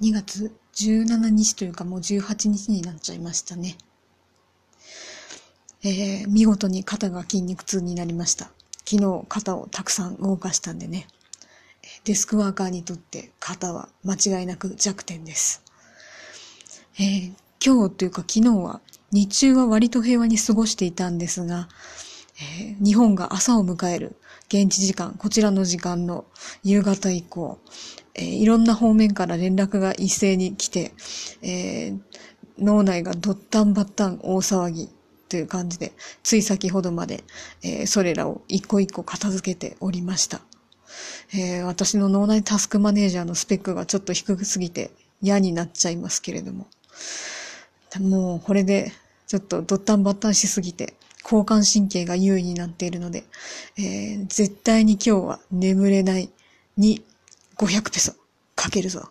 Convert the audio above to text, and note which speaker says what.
Speaker 1: 2月17日というかもう18日になっちゃいましたね。えー、見事に肩が筋肉痛になりました。昨日肩をたくさん動かしたんでね。デスクワーカーにとって肩は間違いなく弱点です。えー、今日というか昨日は日中は割と平和に過ごしていたんですが、えー、日本が朝を迎える現地時間、こちらの時間の夕方以降、えー、いろんな方面から連絡が一斉に来て、えー、脳内がドッタンバッタン大騒ぎという感じで、つい先ほどまで、え、それらを一個一個片付けておりました。え、私の脳内タスクマネージャーのスペックがちょっと低すぎて嫌になっちゃいますけれども。もうこれでちょっとドッタンバッタンしすぎて交感神経が優位になっているので、えー、絶対に今日は眠れないに500ペソかけるぞ。